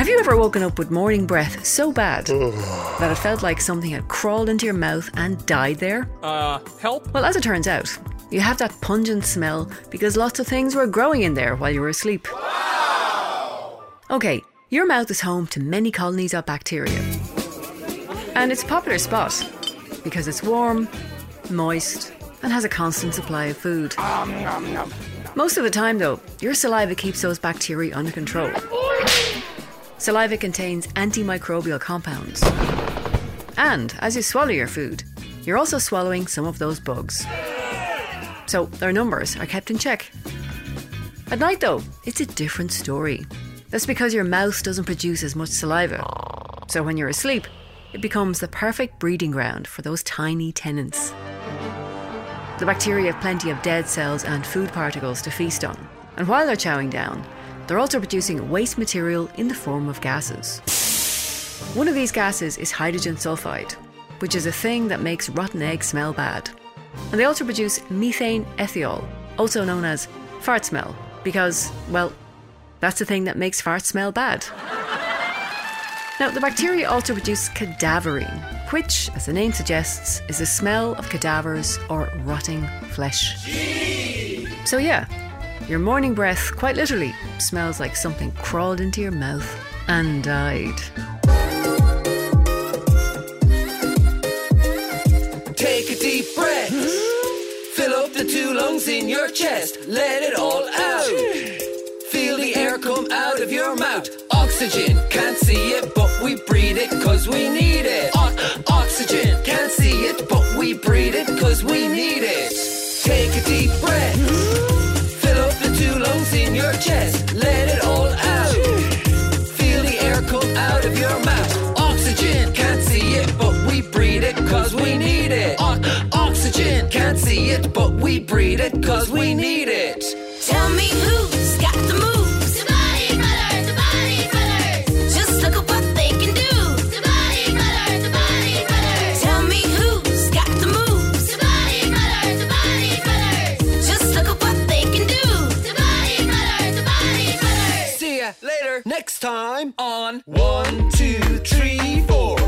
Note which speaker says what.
Speaker 1: Have you ever woken up with morning breath so bad that it felt like something had crawled into your mouth and died there?
Speaker 2: Uh, help?
Speaker 1: Well, as it turns out, you have that pungent smell because lots of things were growing in there while you were asleep. Wow! Okay, your mouth is home to many colonies of bacteria. And it's a popular spot because it's warm, moist, and has a constant supply of food. Most of the time, though, your saliva keeps those bacteria under control. Saliva contains antimicrobial compounds. And as you swallow your food, you're also swallowing some of those bugs. So their numbers are kept in check. At night, though, it's a different story. That's because your mouth doesn't produce as much saliva. So when you're asleep, it becomes the perfect breeding ground for those tiny tenants. The bacteria have plenty of dead cells and food particles to feast on. And while they're chowing down, they're also producing waste material in the form of gases. One of these gases is hydrogen sulfide, which is a thing that makes rotten eggs smell bad. And they also produce methane ethiol, also known as fart smell, because, well, that's the thing that makes farts smell bad. Now, the bacteria also produce cadaverine, which, as the name suggests, is the smell of cadavers or rotting flesh. So, yeah, your morning breath, quite literally, smells like something crawled into your mouth and died.
Speaker 3: Take a deep breath. Fill up the two lungs in your chest. Let it all out. Feel the air come out of your mouth. Oxygen, can't see it, but we breathe it cause we need it. O- oxygen, can't see it, but we breathe it cause we need it. Take a deep breath. Your chest. Let it all out. Feel the air come out of your mouth. Oxygen, can't see it, but we breathe it cause we need it. O- oxygen, can't see it, but we breathe it cause we need it.
Speaker 4: Body brothers.
Speaker 3: See ya later next time on one, two, three, four.